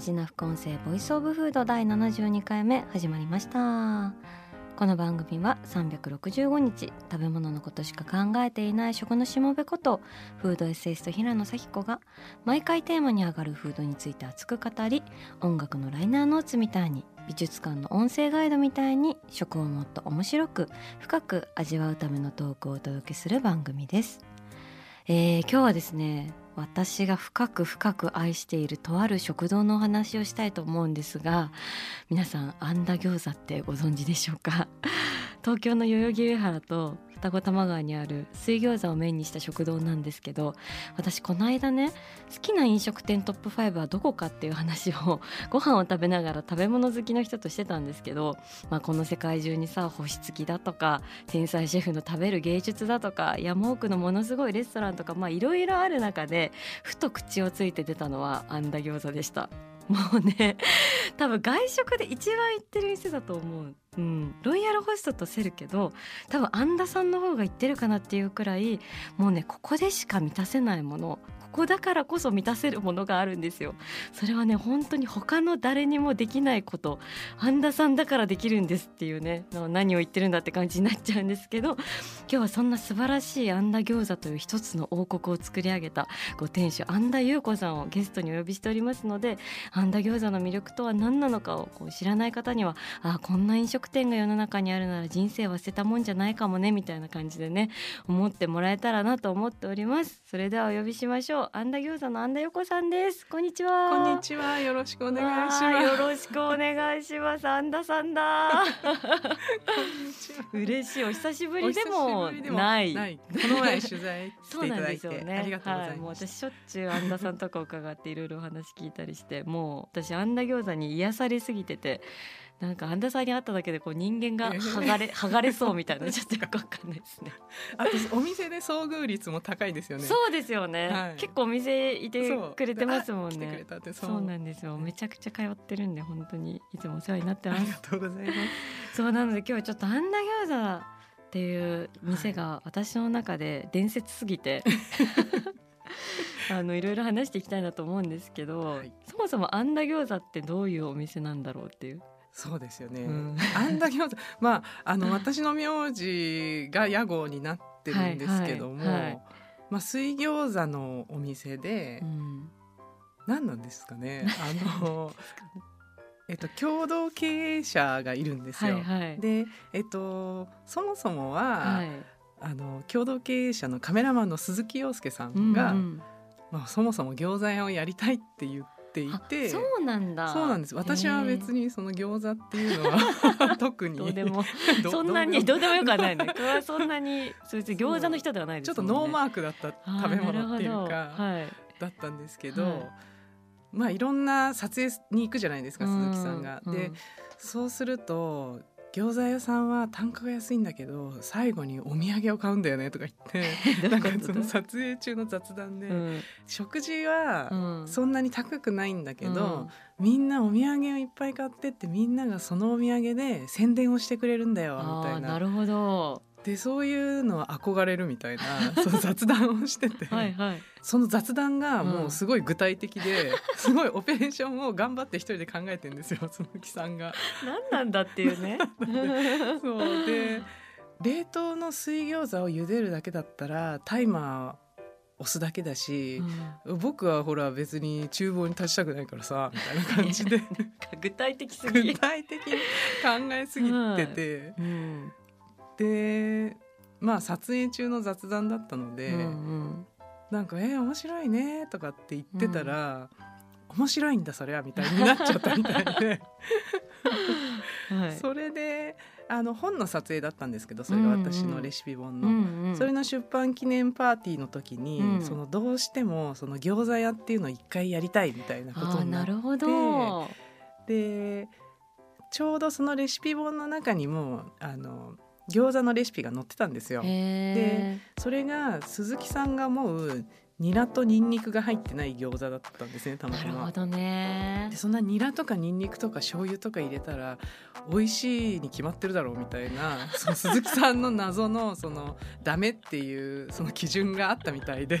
アジナ副音声ボイスオブフード第72回目始まりました。この番組は365日食べ物のことしか考えていない食のしもべことフードエッセイスト平野咲子が毎回テーマに上がるフードについて熱く語り音楽のライナーノーツみたいに美術館の音声ガイドみたいに食をもっと面白く深く味わうためのトークをお届けする番組です、えー今日はですね私が深く深く愛しているとある食堂のお話をしたいと思うんですが皆さんあんだ餃子ってご存知でしょうか？東京の代々木上原と二子玉川にある水餃子をメインにした食堂なんですけど私この間ね好きな飲食店トップ5はどこかっていう話を ご飯を食べながら食べ物好きの人としてたんですけど、まあ、この世界中にさ星付きだとか天才シェフの食べる芸術だとか山奥のものすごいレストランとかいろいろある中でふと口をついて出たのはあんだ餃子でした。もうね多分外食で一番行ってる店だと思う、うん、ロイヤルホストとセるけど多分アンダさんの方が行ってるかなっていうくらいもうねここでしか満たせないものここだからこそ満たせるものがあるんですよ。それはね本当に他の誰にもできないことアンダさんだからできるんですっていうね何を言ってるんだって感じになっちゃうんですけど今日はそんな素晴らしいアンダ餃子という一つの王国を作り上げたご店主アンダ優子さんをゲストにお呼びしておりますのでアンダ餃子の魅力とは何なのかをこう知らない方にはあこんな飲食店が世の中にあるなら人生は捨てたもんじゃないかもねみたいな感じでね思ってもらえたらなと思っておりますそれではお呼びしましょうアンダ餃子のアンダ横さんですこんにちはこんにちは。よろしくお願いします。よろしくお願いしますアンダさんだ嬉しいお久しぶおりでもない。この前取材来そうなんていただいて、ですよね。ありがとうございはもうます。私しょっちゅうアンダさんとか伺っていろいろお話聞いたりして、もう私アンダ餃子に癒されすぎてて。なんかアンダさんに会っただけでこう人間が剥がれ剥がれそうみたいな ちょっとよくわかんないですね。あとお店で遭遇率も高いですよね。そうですよね、はい結構お店いてくれてますもんね。たってそそううなんですよ。めちゃくちゃ通ってるんで本当にいつもお世話になってありがます。とうございます。そうなので今日はちょっとアンダ餃子っていう店が私の中で伝説すぎて、あのいろいろ話していきたいなと思うんですけど、はいそもそもアンダ餃子ってどういうお店なんだろうっていう。そうですよね。うんあんだ餃子、まああの 私の名字が屋号になってるんですけども、はいはいまあ水餃子のお店でうん何なんですかね？あのえっと共同経営者がいるんですよ。はいはい。で、えっと、そもそもは、はい、あの共同経営者のカメラマンの鈴木洋介さうんんが、うんまあ、そもそも餃子屋をやりたいって言っていあてそうなんだ。そうなんです私は別ににその餃子っていうのは 特にどうでも どそんなにどうでもよくはないね。そんなにそいつ餃子の人ではないですね。ちょっとノーマークだった食べ物っていうか。だったんですけど、はいまあいろんな撮影に行くじゃないですか鈴木さんが。うでそうすると餃子屋さんは単価が安いんだけど最後にお土産を買うんだよねとか言って ないんかその撮影中の雑談で、うん。食事はうん。そんなに高くないんだけど、みんなお土産をいっぱい買ってってみんながそのお土産で宣伝をしてくれるんだよみあたいな。ーなるほど。でそういうのは憧れるみたいな その雑談をしてて、はいはい。その雑談がもうすごい具体的で、すごいオペレーションを頑張って一人で考えてるんですよ鈴木さんが。何なんだっていうね。そうで冷凍の水餃子を茹でるだけだったらタイマー押すだけだし、僕はほら別に厨房に立ちたくないからさみたいな感じで 具体的す具ぎ。体的に考えすぎてて、うんでまあ撮影中の雑談だったので、うんなんか「えー、面白いね」とかって言ってたら「面白いんだそりゃ」みたいになっちゃったみたいで、う んはい。それであの本の撮影だったんですけどそれが私のレシピ本の、うんうん。それの出版記念パーティーの時に、うん。そのどうしてもその餃子屋っていうのを一回やりたいみたいなことになってなるほど。でちょうどそのレシピ本の中にもあの餃子のレシピが載ってたんですよ。へそれが鈴木さんが思うニラとニンニクが入ってない餃子だったんですねたーまたま。なるほどねで。そんなニラとかニンニクとか醤油とか入れたら美味しいに決まってるだろうみたいなその鈴木さんの謎のそのダメっていうその基準があったみたいで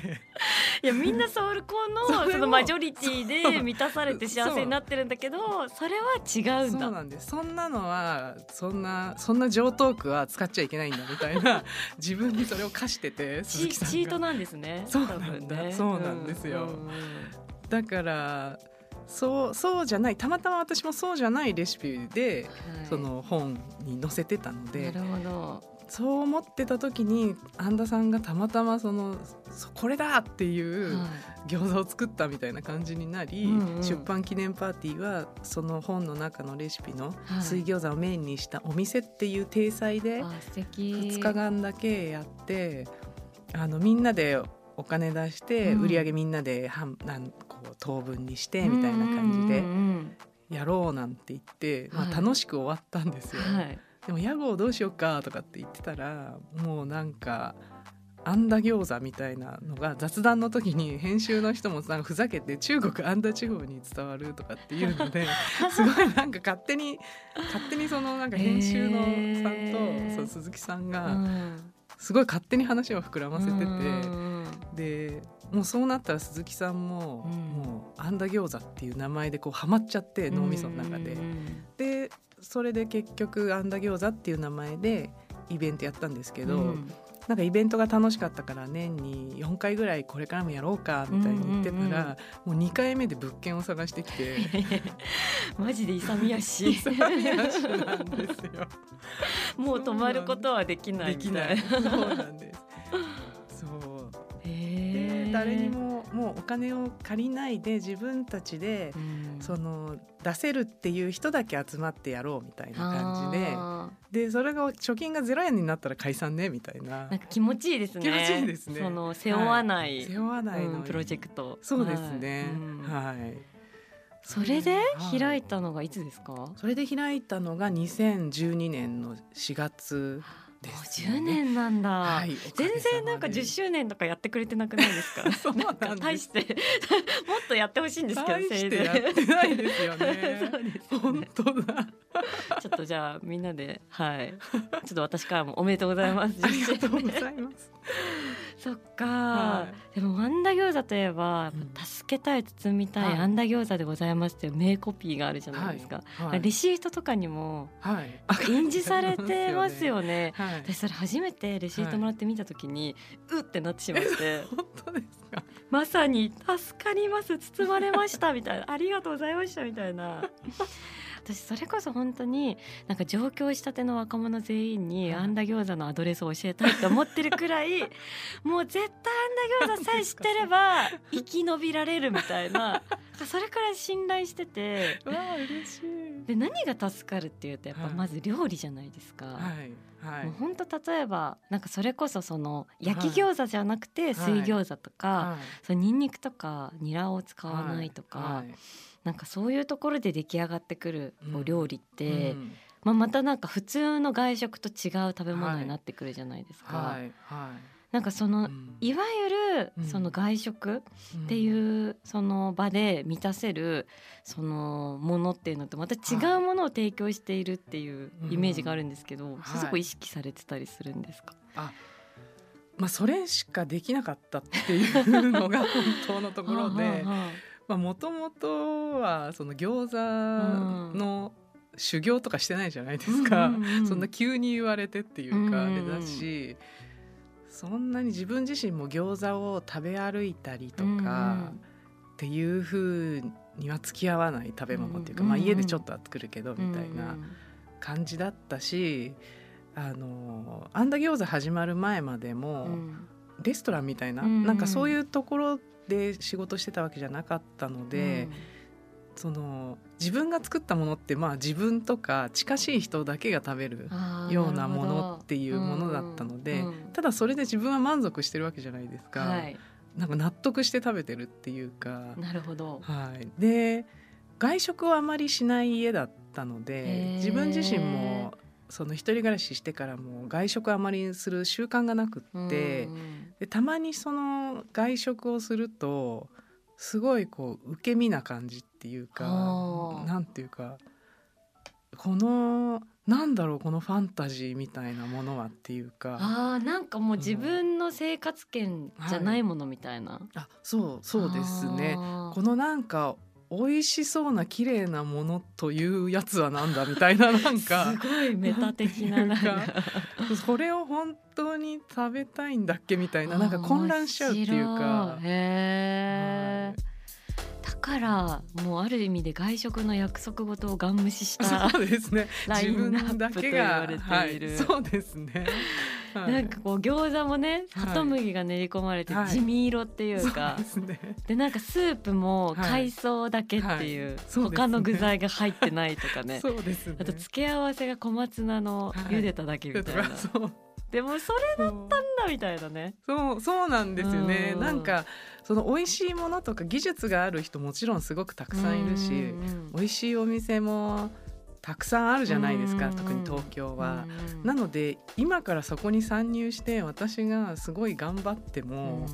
いやみんなソウルコの そのマジョリティで満たされて幸せになってるんだけどそれは違うんだ。そうなんですそんなのはそんなそんな上等句は使っちゃいけないんだみたいな自分にそれを課してて鈴チ木さんがチートなんですね。そうなんだ多分ね。そうなんですよ。うんうんうん。だからそうそうじゃないたまたま私もそうじゃないレシピで、はい。その本に載せてたのでなるほど。そう思ってた時に安田さんがたまたまそのそこれだっていうはい。餃子を作ったみたいな感じになり、うんうん。出版記念パーティーはその本の中のレシピのはい。水餃子をメインにしたお店っていう体裁であ素敵。2日間だけやってあのみんなでお金出してうん。売り上げみんなで半なんこう等分にしてみたいな感じでやろうなんて言って、まあ、はい楽しく終わったんですよ。うんはい。でも屋号どうしようかとかって言ってたらもうなんかあんだ餃子みたいなのが雑談の時に編集の人もなんかふざけて中国あんだ地方に伝わるとかっていうので すごいなんか勝手に勝手にそのなんか編集のさんと、そう鈴木さんうがんすごい勝手に話を膨らませてて、うんでもうそうなったら鈴木さんも、うん。もうあんだ餃子っていう名前でこうハマっちゃって脳みその中で。うん。でそれで結局あんだ餃子っていう名前でイベントやったんですけど、うんなんかイベントが楽しかったから年に4回ぐらいこれからもやろうかみたいに言ってたら、もう2回目で物件を探してきて マジで勇み足勇み足なんですよ。もう止まることはできないみたできないい。そうなんです。誰にももうお金を借りないで自分たちでうん。その出せるっていう人だけ集まってやろうみたいな感じで。あ。でそれが貯金が0円になったら解散ねみたいな。ーなんか気持ちいいですね。気持ちいいですね。その背負わない、背負わないのに。うんプロジェクト。そうですね。はい。うん。はい、それではい。開いたのがいつですか、もそれで開いたのが2012年の4月。うです、10年なんだ、はい全然なんか10年周年とかやってくれてなくないですか？そうなんか大して。もっとやってほしいんですけどせいぜい。てやってないですよね。そうですよ本ね当だ。ちょっとじゃあみんなではい。ちょっと私からもおめでとうございます。ありがとうご10周年ざいますそっか、はでもあんだ餃子といえば、うん。助けたい包みたい、はい。あんだ餃子でございますっていう名コピーがあるじゃないですか、はい。レシートとかにもはい。印字されてますよね。はい。私それ初めてレシートもらって見た時に、うってなってしまって。本当ですか？まさに助かります包まれましたみたいな。ありがとうございましたみたいな私それこそ本当になんか上京したての若者全員にはい。あんだ餃子のアドレスを教えたいって思ってるくらい もう絶対あんだ餃子さえ知ってれば生き延びられるみたいな。それくらい信頼してて。わあ嬉しい。で何が助かるっていうとやっぱはい。まず料理じゃないですか。はいはい。もう本当例えばなんかそれこそその焼き餃子じゃなくて水餃子とか、はい。そのニンニクとかニラを使わないとか、はいなんかそういうところで出来上がってくるうん。お料理って、うん。まあ、またなんか普通の外食と違う食べ物になってくるじゃないですか。はいはなんかそいの、うん。いわゆるうん。その外食っうん。ていうその場で満たせるそのものっていうのとまた違うものを提供しているっていうイメージがあるんですけど、はいすごく意識されてたりするんですか、あまあそれしかできなかったっていうのが本当のところでもともとはその餃子の修行とかしてないじゃないですか、うんうんうんそんな急に言われてっていうかあうんうんうん。れだし、そんなに自分自身も餃子を食べ歩いたりとかんっていう風には付き合わない食べ物っていうか、うんうんまあ、家でちょっとは作るけどみたいなうん感じだったし。あのあんだ餃子始まる前までも、うん。レストランみたいな、うん。なんかそういうところで仕事してたわけじゃなかったので、その自分が作ったものってまあ自分とか近しい人だけが食べるようなものっていうものだったので、ただそれで自分は満足してるわけじゃないですか、はい、なんか納得して食べてるっていうか。なるほど、はい、で外食をあまりしない家だったので自分自身もその一人暮らししてからも外食あまりする習慣がなくって、でたまにその外食をするとすごいこう受け身な感じっていうかなんていうかこのなんだろうこのファンタジーみたいなものはっていうか。あなんかもう自分の生活圏じゃないものみたいな、はい、あそうそうですね。このなんか美味しそうな綺麗なものというやつはなんだみたいななんか。すごいメタ的ななんか。それを本当に食べたいんだっけみたいななんか混乱しちゃうっていうか。へー。だからもうある意味で外食の約束事をガン無視したそうですね。ラインナップと言われている、はい、そうですね、はい、なんかこう餃子もね砂糖麦が練り込まれて地味色っていうか、はい、で、ね、なんかスープも海藻だけっていう,、他の具材が入ってないとかね。そうです、ね、あと付け合わせが小松菜の茹でただけみたいな、でもそれだったんだみたいなね。そうそうなんですよね、ん、なんかその美味しいものとか技術がある人もちろんすごくたくさんいるし、うん、美味しいお店もたくさんあるじゃないですか、特に東京は。なので今からそこに参入して私がすごい頑張っても、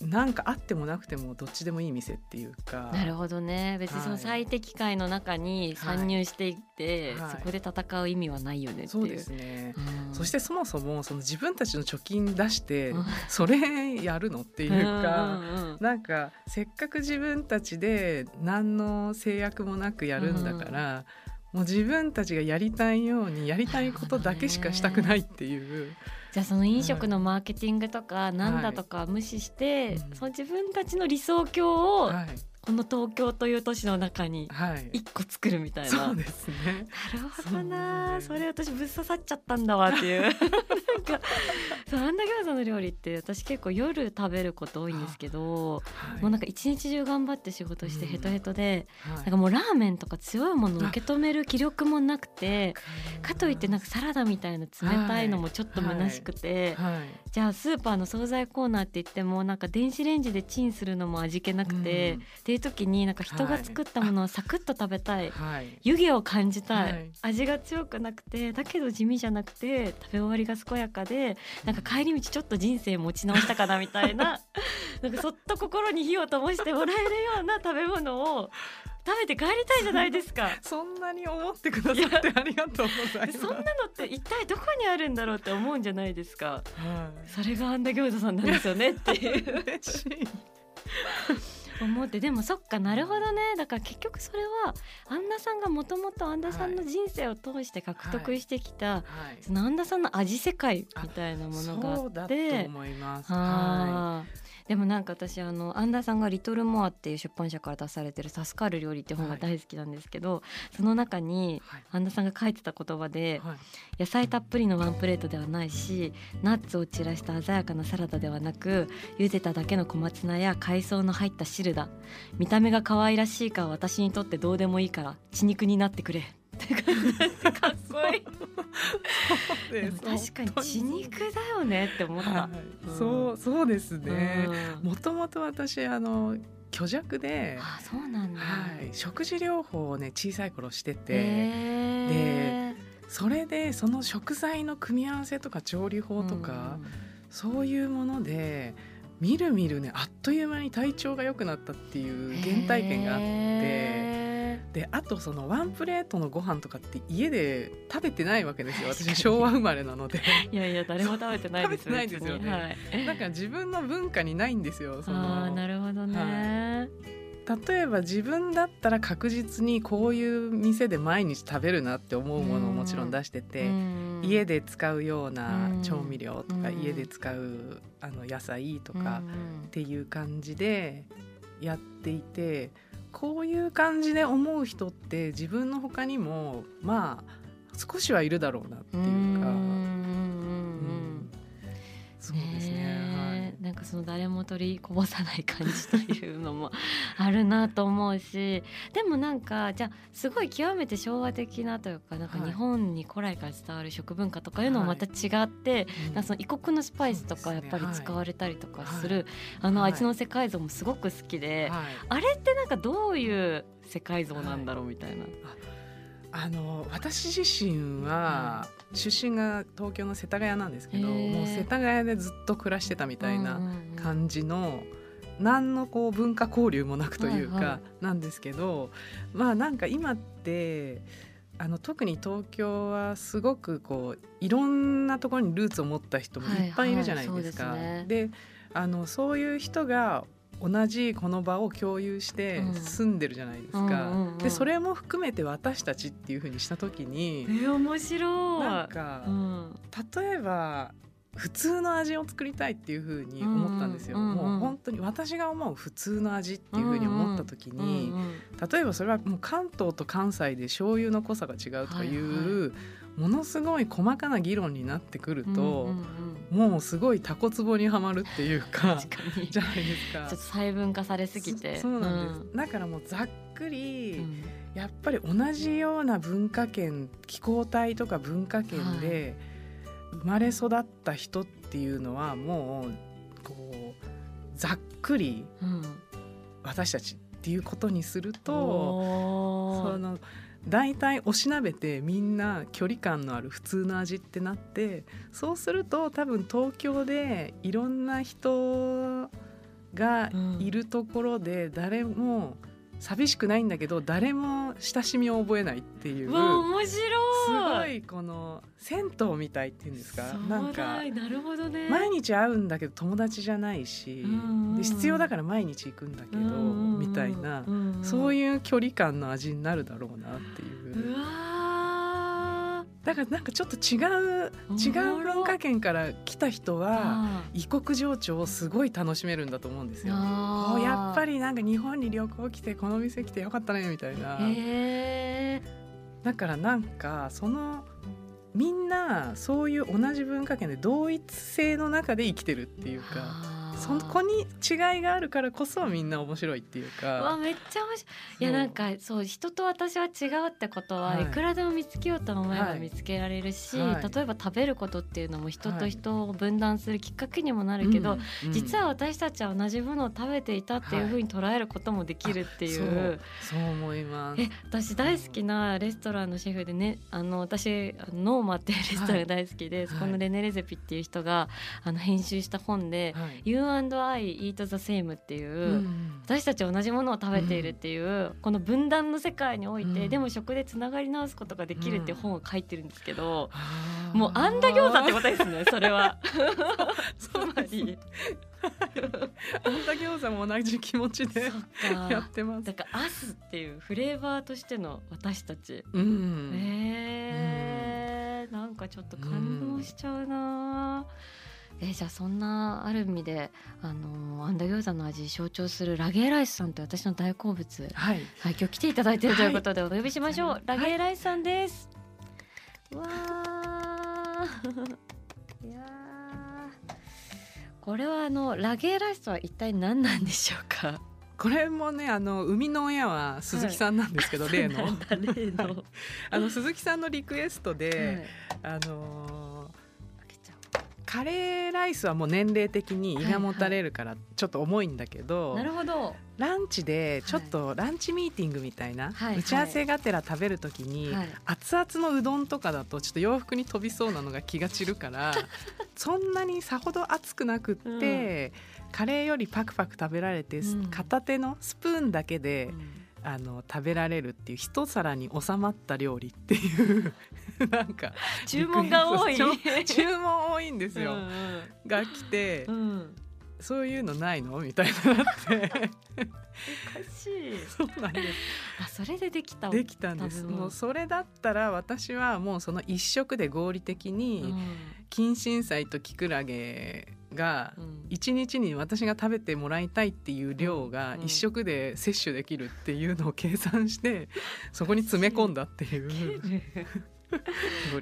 なんかあってもなくてもどっちでもいい店っていうか。なるほどね。別にその最適解の中に参入していって、はい、そこで戦う意味はないよねそうですね、うん、そしてそもそもその自分たちの貯金出してそれやるのっていうか、うん。なんかせっかく自分たちで何の制約もなくやるんだから、もう自分たちがやりたいようにやりたいことだけしかしたくないっていう。じゃあその飲食のマーケティングとかなんだとか無視して、その自分たちの理想郷をこの東京という都市の中に一個作るみたいな、はい、そうですね。なるほどな。そ,、れ私ぶっ刺さっちゃったんだわっていう。なんかそうあんだ餃子の料理って私結構夜食べること多いんですけど、はい、もうなんか一日中頑張って仕事してヘトヘトで、うんはい、なんかもうラーメンとか強いものを受け止める気力もなくてかといってなんかサラダみたいな冷たいのもちょっと虚しくて、じゃあスーパーの惣菜コーナーって言ってもなんか電子レンジでチンするのも味気なくて、うんっていう時になんか人が作ったものをサクッと食べたい、はい、湯気を感じたい、はい、味が強くなくてだけど地味じゃなくて食べ終わりが健やかでなんか帰り道ちょっと人生持ち直したかなみたいな なんかそっと心に火を灯してもらえるような食べ物を食べて帰りたいじゃないですか。そんなに思ってくださってありがとうございます。そんなのって一体どこにあるんだろうって思うんじゃないですか、はい、それがあんだ餃子さんなんですよねっていう。嬉しい思ってでもそっかなるほどね。だから結局それは安田さんがもともと安田さんの人生を通して獲得してきた、はい、その安田さんの味世界みたいなものがあって。はい。でもなんか私あのアンダーさんが「リトルモア」っていう出版社から出されてる「助かる料理」って本が大好きなんですけど、はい、その中にアンダーさんが書いてた言葉で、はい、野菜たっぷりのワンプレートではないしナッツを散らした鮮やかなサラダではなく茹でただけの小松菜や海藻の入った汁だ。見た目が可愛らしいかは私にとってどうでもいいから血肉になってくれ。って感じ。かっこいい。でも確かに血肉だよねって思った、はいうん、そうそうですね。もともと私あの虚弱であそうなんだ、はい、食事療法をね小さい頃してて、でそれでその食材の組み合わせとか調理法とか、うん、そういうものでみるみるねあっという間に体調が良くなったっていう原体験があって。であとそのワンプレートのご飯とかって家で食べてないわけですよ。私昭和生まれなので。いやいや誰も食べてないですよないですよね、はい、なんか自分の文化にないんですよその。あなるほどね、はい、例えば自分だったら確実にこういう店で毎日食べるなって思うものをもちろん出してて家で使うような調味料とか家で使うあの野菜とかっていう感じでやっていて。こういう感じで思う人って自分の他にもまあ少しはいるだろうなっていうか。うそうですね。はい。なんかその誰も取りこぼさない感じというのもあるなと思うしでもなんかじゃあすごい極めて昭和的なというかなんか日本に古来から伝わる食文化とかいうのもまた違って、はい。その異国のスパイスとかやっぱり使われたりとかする、あの味の世界像もすごく好きで、はい。あれってなんかどういう世界像なんだろうみたいな。あの私自身は出身が東京の世田谷なんですけど、もう世田谷でずっと暮らしてたみたいな感じの、何のこう文化交流もなくというはいはかなんですけど、まあなんか今ってあの特に東京はすごくこういろんなところにルーツを持った人もいっぱいいるじゃないですか。はいはいですね。であのそういう人が同じこの場を共有してうん。住んでるじゃないですか。でそれも含めて私たちっていうふうにした時にえー、面白い。なんかうん。例えば普通の味を作りたいっていうふうに思ったんですよ。もう本当に私が思う普通の味っていうふうに思った時に、例えばそれはもう関東と関西で醤油の濃さが違うとかいう、はいものすごい細かな議論になってくると、もうすごいタコツボにはまるっていうかじゃないですか。ちょっと。細分化されすぎて。そそうなんです、だからもうざっくり、うん。やっぱり同じような文化圏気候帯とか文化圏で生まれ育った人っていうのはもうこうざっくりうん。私たちっていうことにするとおー。その大体おしなべてみんな距離感のある普通の味ってなってそうすると多分東京でいろんな人がいるところで誰も寂しくないんだけど誰も親しみを覚えないっていううわ面白い。すごいこの銭湯みたいっていうんですか？そうなんかだなるほどね。毎日会うんだけど友達じゃないしうんうんうん。で必要だから毎日行くんだけどみたいなそうういう距離感の味になるだろうなっていう。うわだからなんかちょっと違う違う文化圏から来た人ーはあ異国情緒をすごい楽しめるんだと思うんですよ。やっぱりなんか日本に旅行来てこの店来てよかったねみたいな。だからなんかそのみんなそういう同じ文化圏で同一性の中で生きてるっていうかそこに違いがあるからこそみんな面白いっていううわかめっちゃ面白い。いやなんかそう人と私は違うってことは、はい。い、くらでも見つけようと思えばはい。見つけられるし、はい。例えば食べることっていうのも人とはい。人を分断するきっかけにもなるけど、うんうん実は私たちは同じものを食べていたっていうふうに捉えることもできるっていう。そうそう思います。え私大好きなレストランのシェフでねあの私ノーマっていうレストランが大好きで、そこのレネ・レゼピっていう人があの編集した本ではい「You&I Eat the Same」っていう、うん。私たちは同じものを食べているっていう、この分断の世界において、うん。でも食でつながり直すことができるって本を書いてるんですけど、もうあんだ餃子ってことですねそれは。つ そうまり。あんだ餃子も同じ気持ちそでやってます。だからアスっていうフレーバーとしての私たち、うん。えー。なんかちょっと感動しちゃうな、えーじゃあそんなある意味であのあんだ餃子の味象徴するラゲーライスさんって私の大好物。はい。はい、今日来ていただいているということでお呼びしましょう。はい。ラゲーライスさんです。わー。いやー。これはあのラゲーライスとは一体何なんでしょうか？これもねあの生みの親は鈴木さんなんですけど、例のなんだ例の。はい。あの鈴木さんのリクエストで、はい。あの開けちゃカレーライスはもう年齢的に胃がもたれるからちょっと重いんだけど、うなるほど。ランチでちょっとランチミーティングみたいな、はい打ち合わせがてら食べるときに、はい。熱々のうどんとかだとちょっと洋服に飛びそうなのが気が散るから そんなにさほど熱くなくって、カレーよりパクパク食べられて、うん。片手のスプーンだけで、うんあの食べられるっていう一皿に収まった料理っていうなんか注文が多い。注文多いんですよ、うんが来て、うんうん。そういうのないの？みたいになっておかしい。そうなんですあそれでできた。できたんですもうそれだったら私はもうその一食で合理的うにん金針菜とキクラゲがうん。一日に私が食べてもらいたいっていう量がうん一食で摂取できるっていうのを計算して そこに詰め込んだっていう。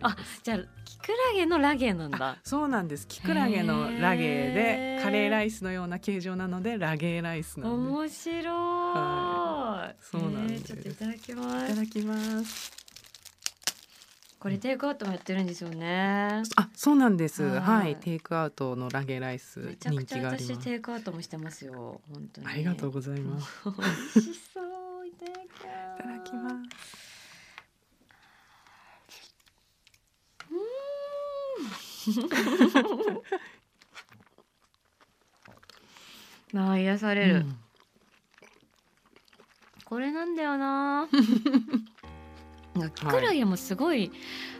あ。じゃあキクラゲのラゲなんだ。そうなんです。キクラゲのラゲでカレーライスのような形状なのでラゲーライスなんで面白い、はそうなんです。えーちょっといただきまいすただきますこれテイクアウトもやってるんですよね。あそうなんです。はい。はい。テイクアウトのラゲーライめスちゃくちゃ人気があります。私テイクアウトもしてますよ。本当に。ありがとうございます。美味しそう。いただきます。いただきますあー癒される、うん。これなんだよなキクラゲもすごい、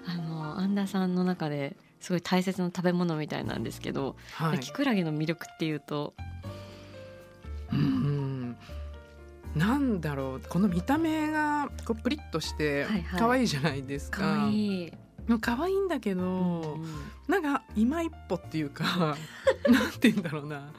あのアンダさんの中ですごい大切な食べ物みたいなんですけど、はい。キクラゲの魅力っていうと？うんなんだろう。この見た目がこうプリッとしてはいはい。可愛いじゃないですか。可愛い。もう可愛いんだけど、うんなんか今一歩っていうか なんて言うんだろうな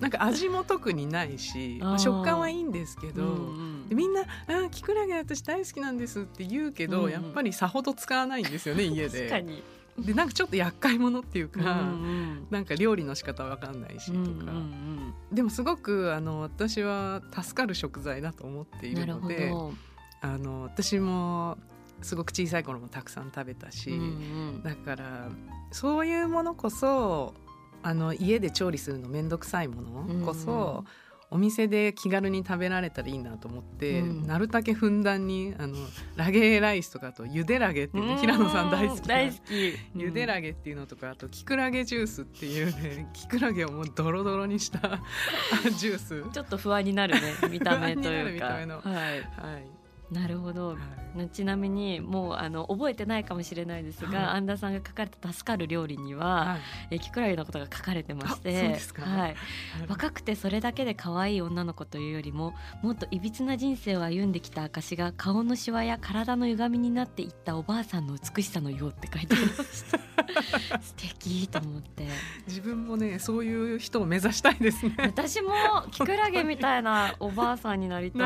なんか味も特にないしまあ食感はいいんですけど、うんでみんな「あキクラゲ私大好きなんです」って言うけど、うんうん。やっぱりさほど使わないんですよね 家で。確かに、でなんかちょっと厄介者っていうか、うんうん。なんか料理の仕方わかんないしとか、うんうんでもすごくあの私は助かる食材だと思っているのでど、あの私もすごく小さい頃もたくさん食べたし、うんうん。だからそういうものこそあの家で調理するの面倒くさいものこそ、お店で気軽に食べられたらいいなと思って、うん。なるだけふんだんにあのラゲーライスとかあとゆでラゲっていうね平野さん大好きな。大好き。ゆでラゲっていうのとかあとキクラゲジュースっていうねキクラゲをもうドロドロにした ジュース。ちょっと不安になるね見た目というか。る見た目の。はい。はい、なるほど。はい。ちなみにもうあの覚えてないかもしれないですが、はい。アンダさんが書かれた助かる料理には、はい。えキクラゲのことが書かれてましてはい、若くてそれだけで可愛い女の子というよりももっといびつな人生を歩んできた証が顔のシワや体の歪みになっていったおばあさんの美しさのようって書いてありました 素敵と思って。自分もねそういう人を目指したいですね。私もキクラゲみたいなおばあさんになりた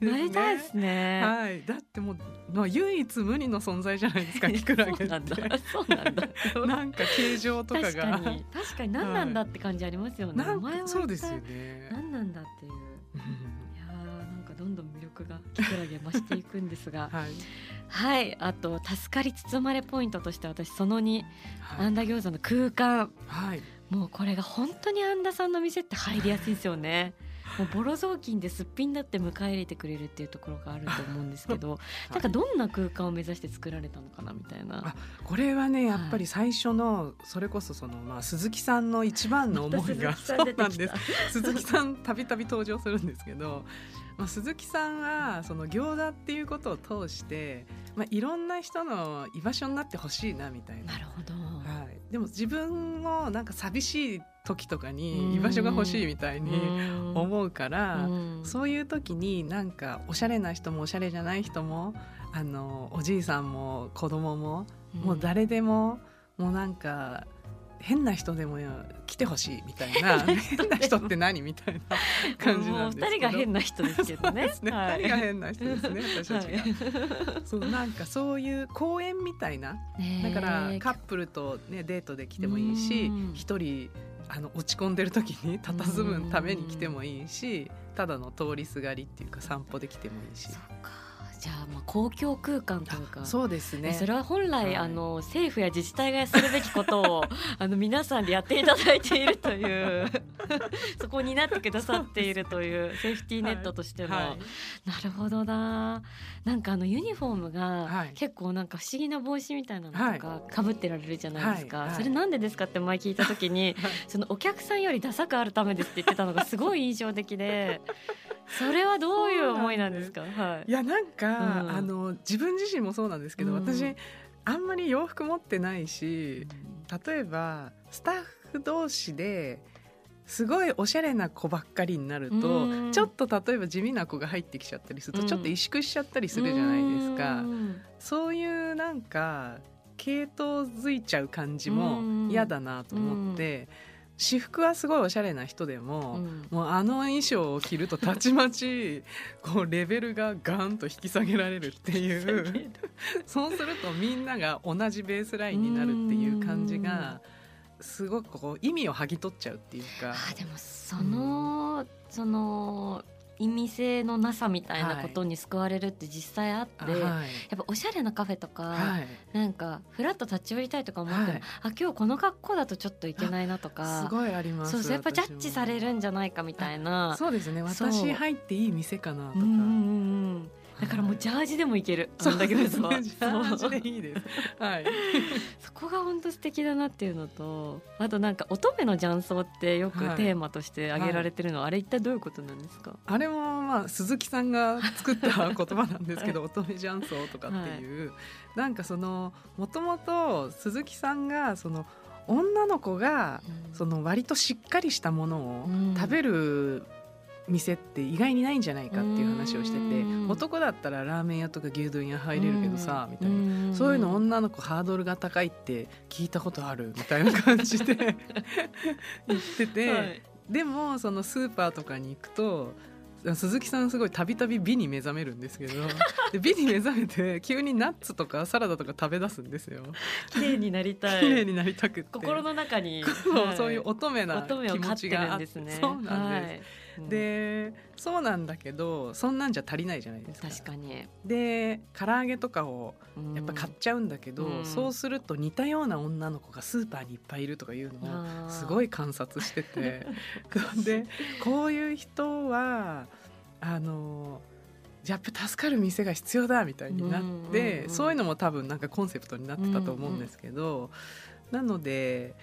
い。なりたいですね。ね。はい。だってもう、まあ、唯一無二の存在じゃないですか キクラゲそうなんだ。ってそうなんだ。なんか形状とかが。確かに確かに何なんだって感じありますよね、なんお前はかそうですよね。何なんだっていう。うん。いやーなんかどんどん魅力がキクラゲ増していくんですが はい。はいあと助かり包まれポイントとして私その2はい。あんだ餃子の空間。はい。もうこれが本当にあんださんの店って入りやすいですよね。もうボロ雑巾ですっぴんだって迎え入れてくれるっていうところがあると思うんですけど、なんかどんな空間を目指して作られたのかなみたいな。あこれはねやっぱり最初のそれこそそのまあ鈴木さんの一番の思いが。そうなんです。鈴木さんたびたび登場するんですけど、まあ、鈴木さんはその餃子っていうことを通して、まあ、いろんな人の居場所になってほしいなみたいな。なるほど、はい、でも自分もなんか寂しい時とかうん。に居場所が欲しいみたいにうん。思うから、うん。そういう時になんかおしゃれな人もおしゃれじゃない人もあのおじいさんも子供ももう誰でももうなんか変な人でも来てほしいみたいな。変な人って何みたいな感じなんですけど。人が変な人ですけどね。ですね、はい。二人が変な人ですね。私たちが、はそうなんかそういう公園みたいな。いだからカップルと、ね、デートで来てもいいしうん。一人あの落ち込んでる時に佇むために来てもいいしただの通りすがりっていうか散歩で来てもいいし。そっかじゃあまあ公共空間というか。そうですね。それは本来、はい。あの政府や自治体がするべきことをあの皆さんでやっていただいているという そこになってくださっているというセーフティーネットとしての、はい。なるほどな。なんかあのユニフォームがはい。結構なんか不思議な帽子みたいなのとかかぶってられるじゃないですか、はい。はい。それなんでですかって前聞いた時にはい。そのお客さんよりダサくあるためですって言ってたのがすごい印象的でそれはどういう思いなんですか？はい。いやなんか、うん。あの自分自身もそうなんですけど、うん。私あんまり洋服持ってないし例えばスタッフ同士ですごいおしゃれな子ばっかりになると、うん。ちょっと例えば地味な子が入ってきちゃったりすると、うん。ちょっと萎縮しちゃったりするじゃないですか。うん。そういうなんか系統づいちゃう感じもうん。嫌だなと思って、私服はすごいおしゃれな人でも、うん。もうあの衣装を着るとたちまちこうレベルがガンと引き下げられるっていうそうするとみんなが同じベースラインになるっていう感じがすごくこう意味を剥ぎ取っちゃうっていうか。あーでもその、その意味性のなさみたいなことに救われるって実際あって、はい。やっぱおしゃれなカフェとか、はい、なんかフラッと立ち寄りたいとか思っても、はい。あ今日この格好だとちょっといけないなとかすごいありますそうそうやっぱジャッジされるるんじゃないかみたいな。そうですね。私入っていい店かなとか、うんうんうんうんだからもうジャージでもいける。あんだけですわジャージでいいです。はい。そこが本当素敵だなっていうのとあとなんか乙女の雀荘ってよくはい。テーマとして挙げられてるのは、あれ一体どういうことなんですか？あれもまあ鈴木さんが作った言葉なんですけど 乙女雀荘とかっていう、なんかそのもともと鈴木さんがその女の子がその割としっかりしたものをうん。食べる店って意外にないんじゃないかっていう話をしててうん。男だったらラーメン屋とか牛丼屋入れるけどさみたいな。なそういうの女の子ハードルが高いって聞いたことあるみたいな感じで 言ってて、はい。でもそのスーパーとかに行くと鈴木さんすごいたびたび美に目覚めるんですけど で美に目覚めて急にナッツとかサラダとか食べ出すんですよ。綺麗になりたい。綺麗になりたくって。心の中に。そうはい。そういう乙女な気持ちがあって。んですね。そうなんです、はいでそうなんだけどそんなんじゃ足りないじゃないですか。確かに。で唐揚げとかをやっぱ買っちゃうんだけど、うん。そうすると似たような女の子がスーパーにいっぱいいるとかいうのをすごいい観察してて。でこういう人はあのやっぱ助かる店が必要だみたいになって、うん。そういうのも多分なんかコンセプトになってたと思うんですけど、なので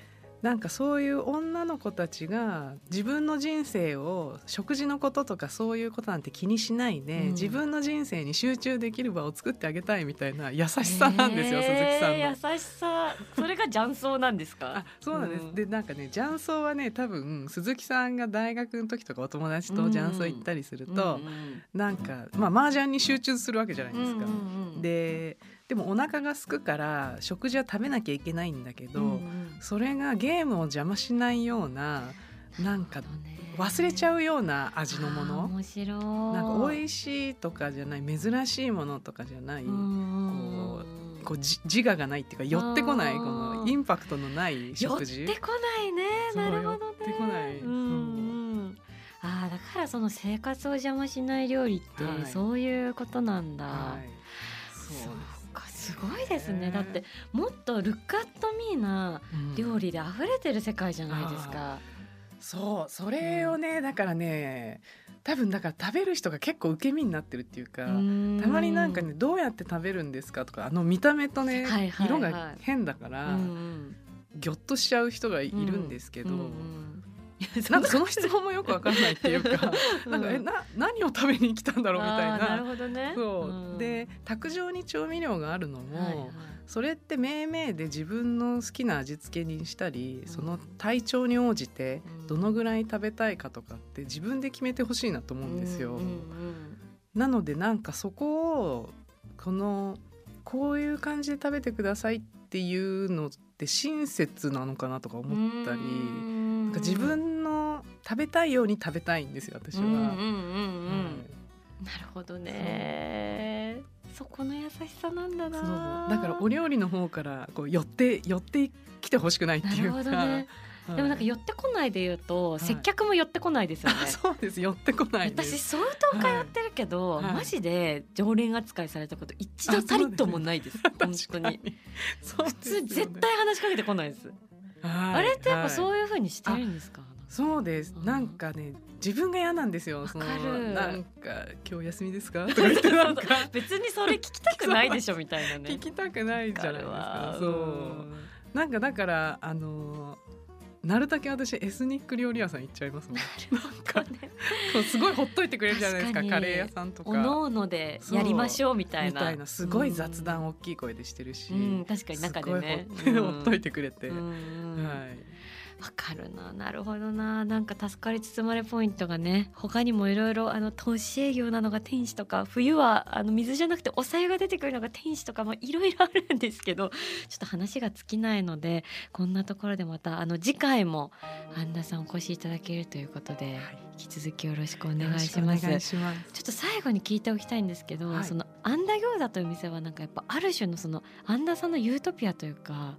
なんかそういう女の子たちが自分の人生を食事のこととかそういうことなんて気にしないで、うん。自分の人生に集中できる場を作ってあげたいみたいな優しさなんですよ、鈴木さんの。優しさ。それが雀荘なんですか？あそうなんです、うん。でなんかね雀荘はね多分鈴木さんが大学の時とかお友達と雀荘行ったりすると、なんかまあ麻雀に集中するわけじゃないですか。ででもお腹が空くから食事は食べなきゃいけないんだけど、それがゲームを邪魔しないようななんか忘れちゃうような味のもの。面白い。なんか美味しいとかじゃない珍しいものとかじゃない、ここうじ自我がないっていうか寄ってこないこのインパクトのない寄食事。ってこないね。なるほどね。寄ってこない。うんうん。あーだからその生活を邪魔しない料理ってはい。そういうことなんだ、はい。そうそうかすごいですね。ね。だってもっとルックアットミーなうん。料理で溢れてる世界じゃないですか、そう。それをねだからね多分だから食べる人が結構受け身になってるっていうか、たまになんかねどうやって食べるんですかとかあの見た目とね、はいはいはい色が変だから、うんうん。ぎょっとしちゃう人がいるんですけど、うんうんなんかその質問もよくわかんないっていうか なんかえな何を食べに来たんだろうみたいあーなるな。ほどね。そう、ん。で卓上に調味料があるのも、それって命名で自分の好きな味付けにしたりその体調に応じてうん。どのぐらい食べたいかとかって自分で決めてほしいなと思うんですよ。なのでなんかそこをこのこういう感じで食べてくださいっていうのって親切なのかなとかうん思ったり、うん。なんか自分の食べたいように食べたいんですよ私は。なるほどね。そこの優しさなんだな。だからお料理の方からこう寄って寄ってきてほしくないってなるいうか。ほどねはいでもなんか寄ってこないで言うと、い。接客も寄ってこないですよね。あ そうです寄ってこないです。私相当通ってるけど、はい。マジで常連扱いされたこと一度たりともないです。本当に。確かに普通絶対話しかけてこないです、はい。あれってやっぱはい。そういう風にしてるんですか、そうです、うん。なんかね自分が嫌なんですよ。そのなんか今日休みですか？別にそれ聞きたくないでしょみたいなね。聞きたくないじゃないですか。そう。なんかだからあのなるだけ私エスニック料理屋さん行っちゃいますもん。なんかうんねすごいほっといてくれるじゃないですかカレー屋さんとか。おのおのでやりましょうみたいな。いなすごい雑談大きい声でしてるし、うん、確かに中でね。すごい ほっといてくれて、はいわかるな。なるほどな。なんか助かり包まれポイントがね他にもいろいろあの投資営業なのが天使とか冬はあの水じゃなくてお湯が出てくるのが天使とかもいろいろあるんですけどちょっと話が尽きないのでこんなところでまたあの次回も安田さんお越しいただけるということで、はい、引き続きよろしくお願いします。ちょっと最後に聞いておきたいんですけど、はい、その安田餃子という店はなんかやっぱある種のその安田さんのユートピアというか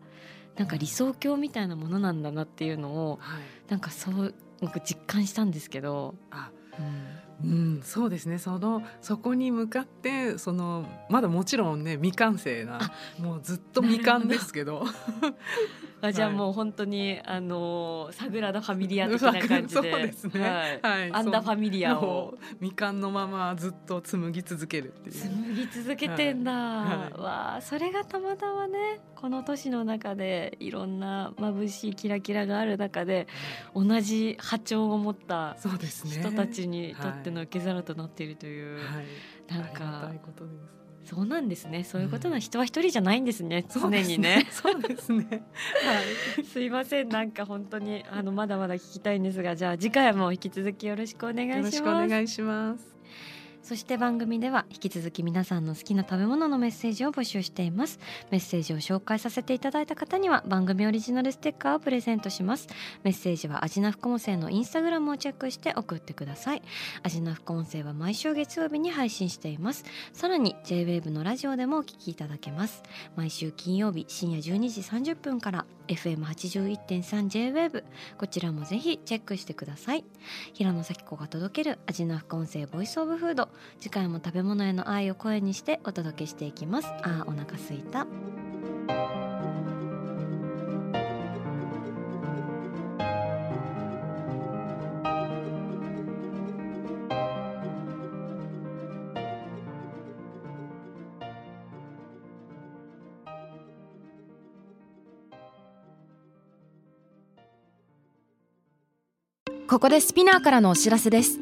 なんか理想郷みたいなものなんだなっていうのを、はい、なんかそう僕実感したんですけど。あうん、うん、そうですね。そのそこに向かってそのまだもちろんね未完成なもうずっと未完ですけどあじゃあもう本当に、あのサグラダ・ファミリア的な感じで。そうですね、はい、はい、アンダファミリアを。みかんのままずっと紡ぎ続けるっていう。紡ぎ続けてんだ、はい、わあそれがたまたまねこの都市の中でいろんな眩しいキラキラがある中で同じ波長を持った人たちにとっての受け皿となっているという、はい、なんか。ありがたいことですそうなんですね。そういうことな、人は一人じゃないんですね。常にね。そうですね。はい。すいません。なんか本当にあのまだまだ聞きたいんですが、じゃあ次回も引き続きよろしくお願いします。よろしくお願いします。そして番組では引き続き皆さんの好きな食べ物のメッセージを募集しています。メッセージを紹介させていただいた方には番組オリジナルステッカーをプレゼントします。メッセージはアジナ副音声のインスタグラムをチェックして送ってください。アジナ副音声は毎週月曜日に配信しています。さらに JWAVE のラジオでもお聞きいただけます。毎週金曜日深夜12時30分から FM81.3JWAVE こちらもぜひチェックしてください。平野咲子が届けるアジナ副音声ボイスオブフード。次回も食べ物への愛を声にしてお届けしていきます。あーお腹すいた。ここでスピナーからのお知らせです。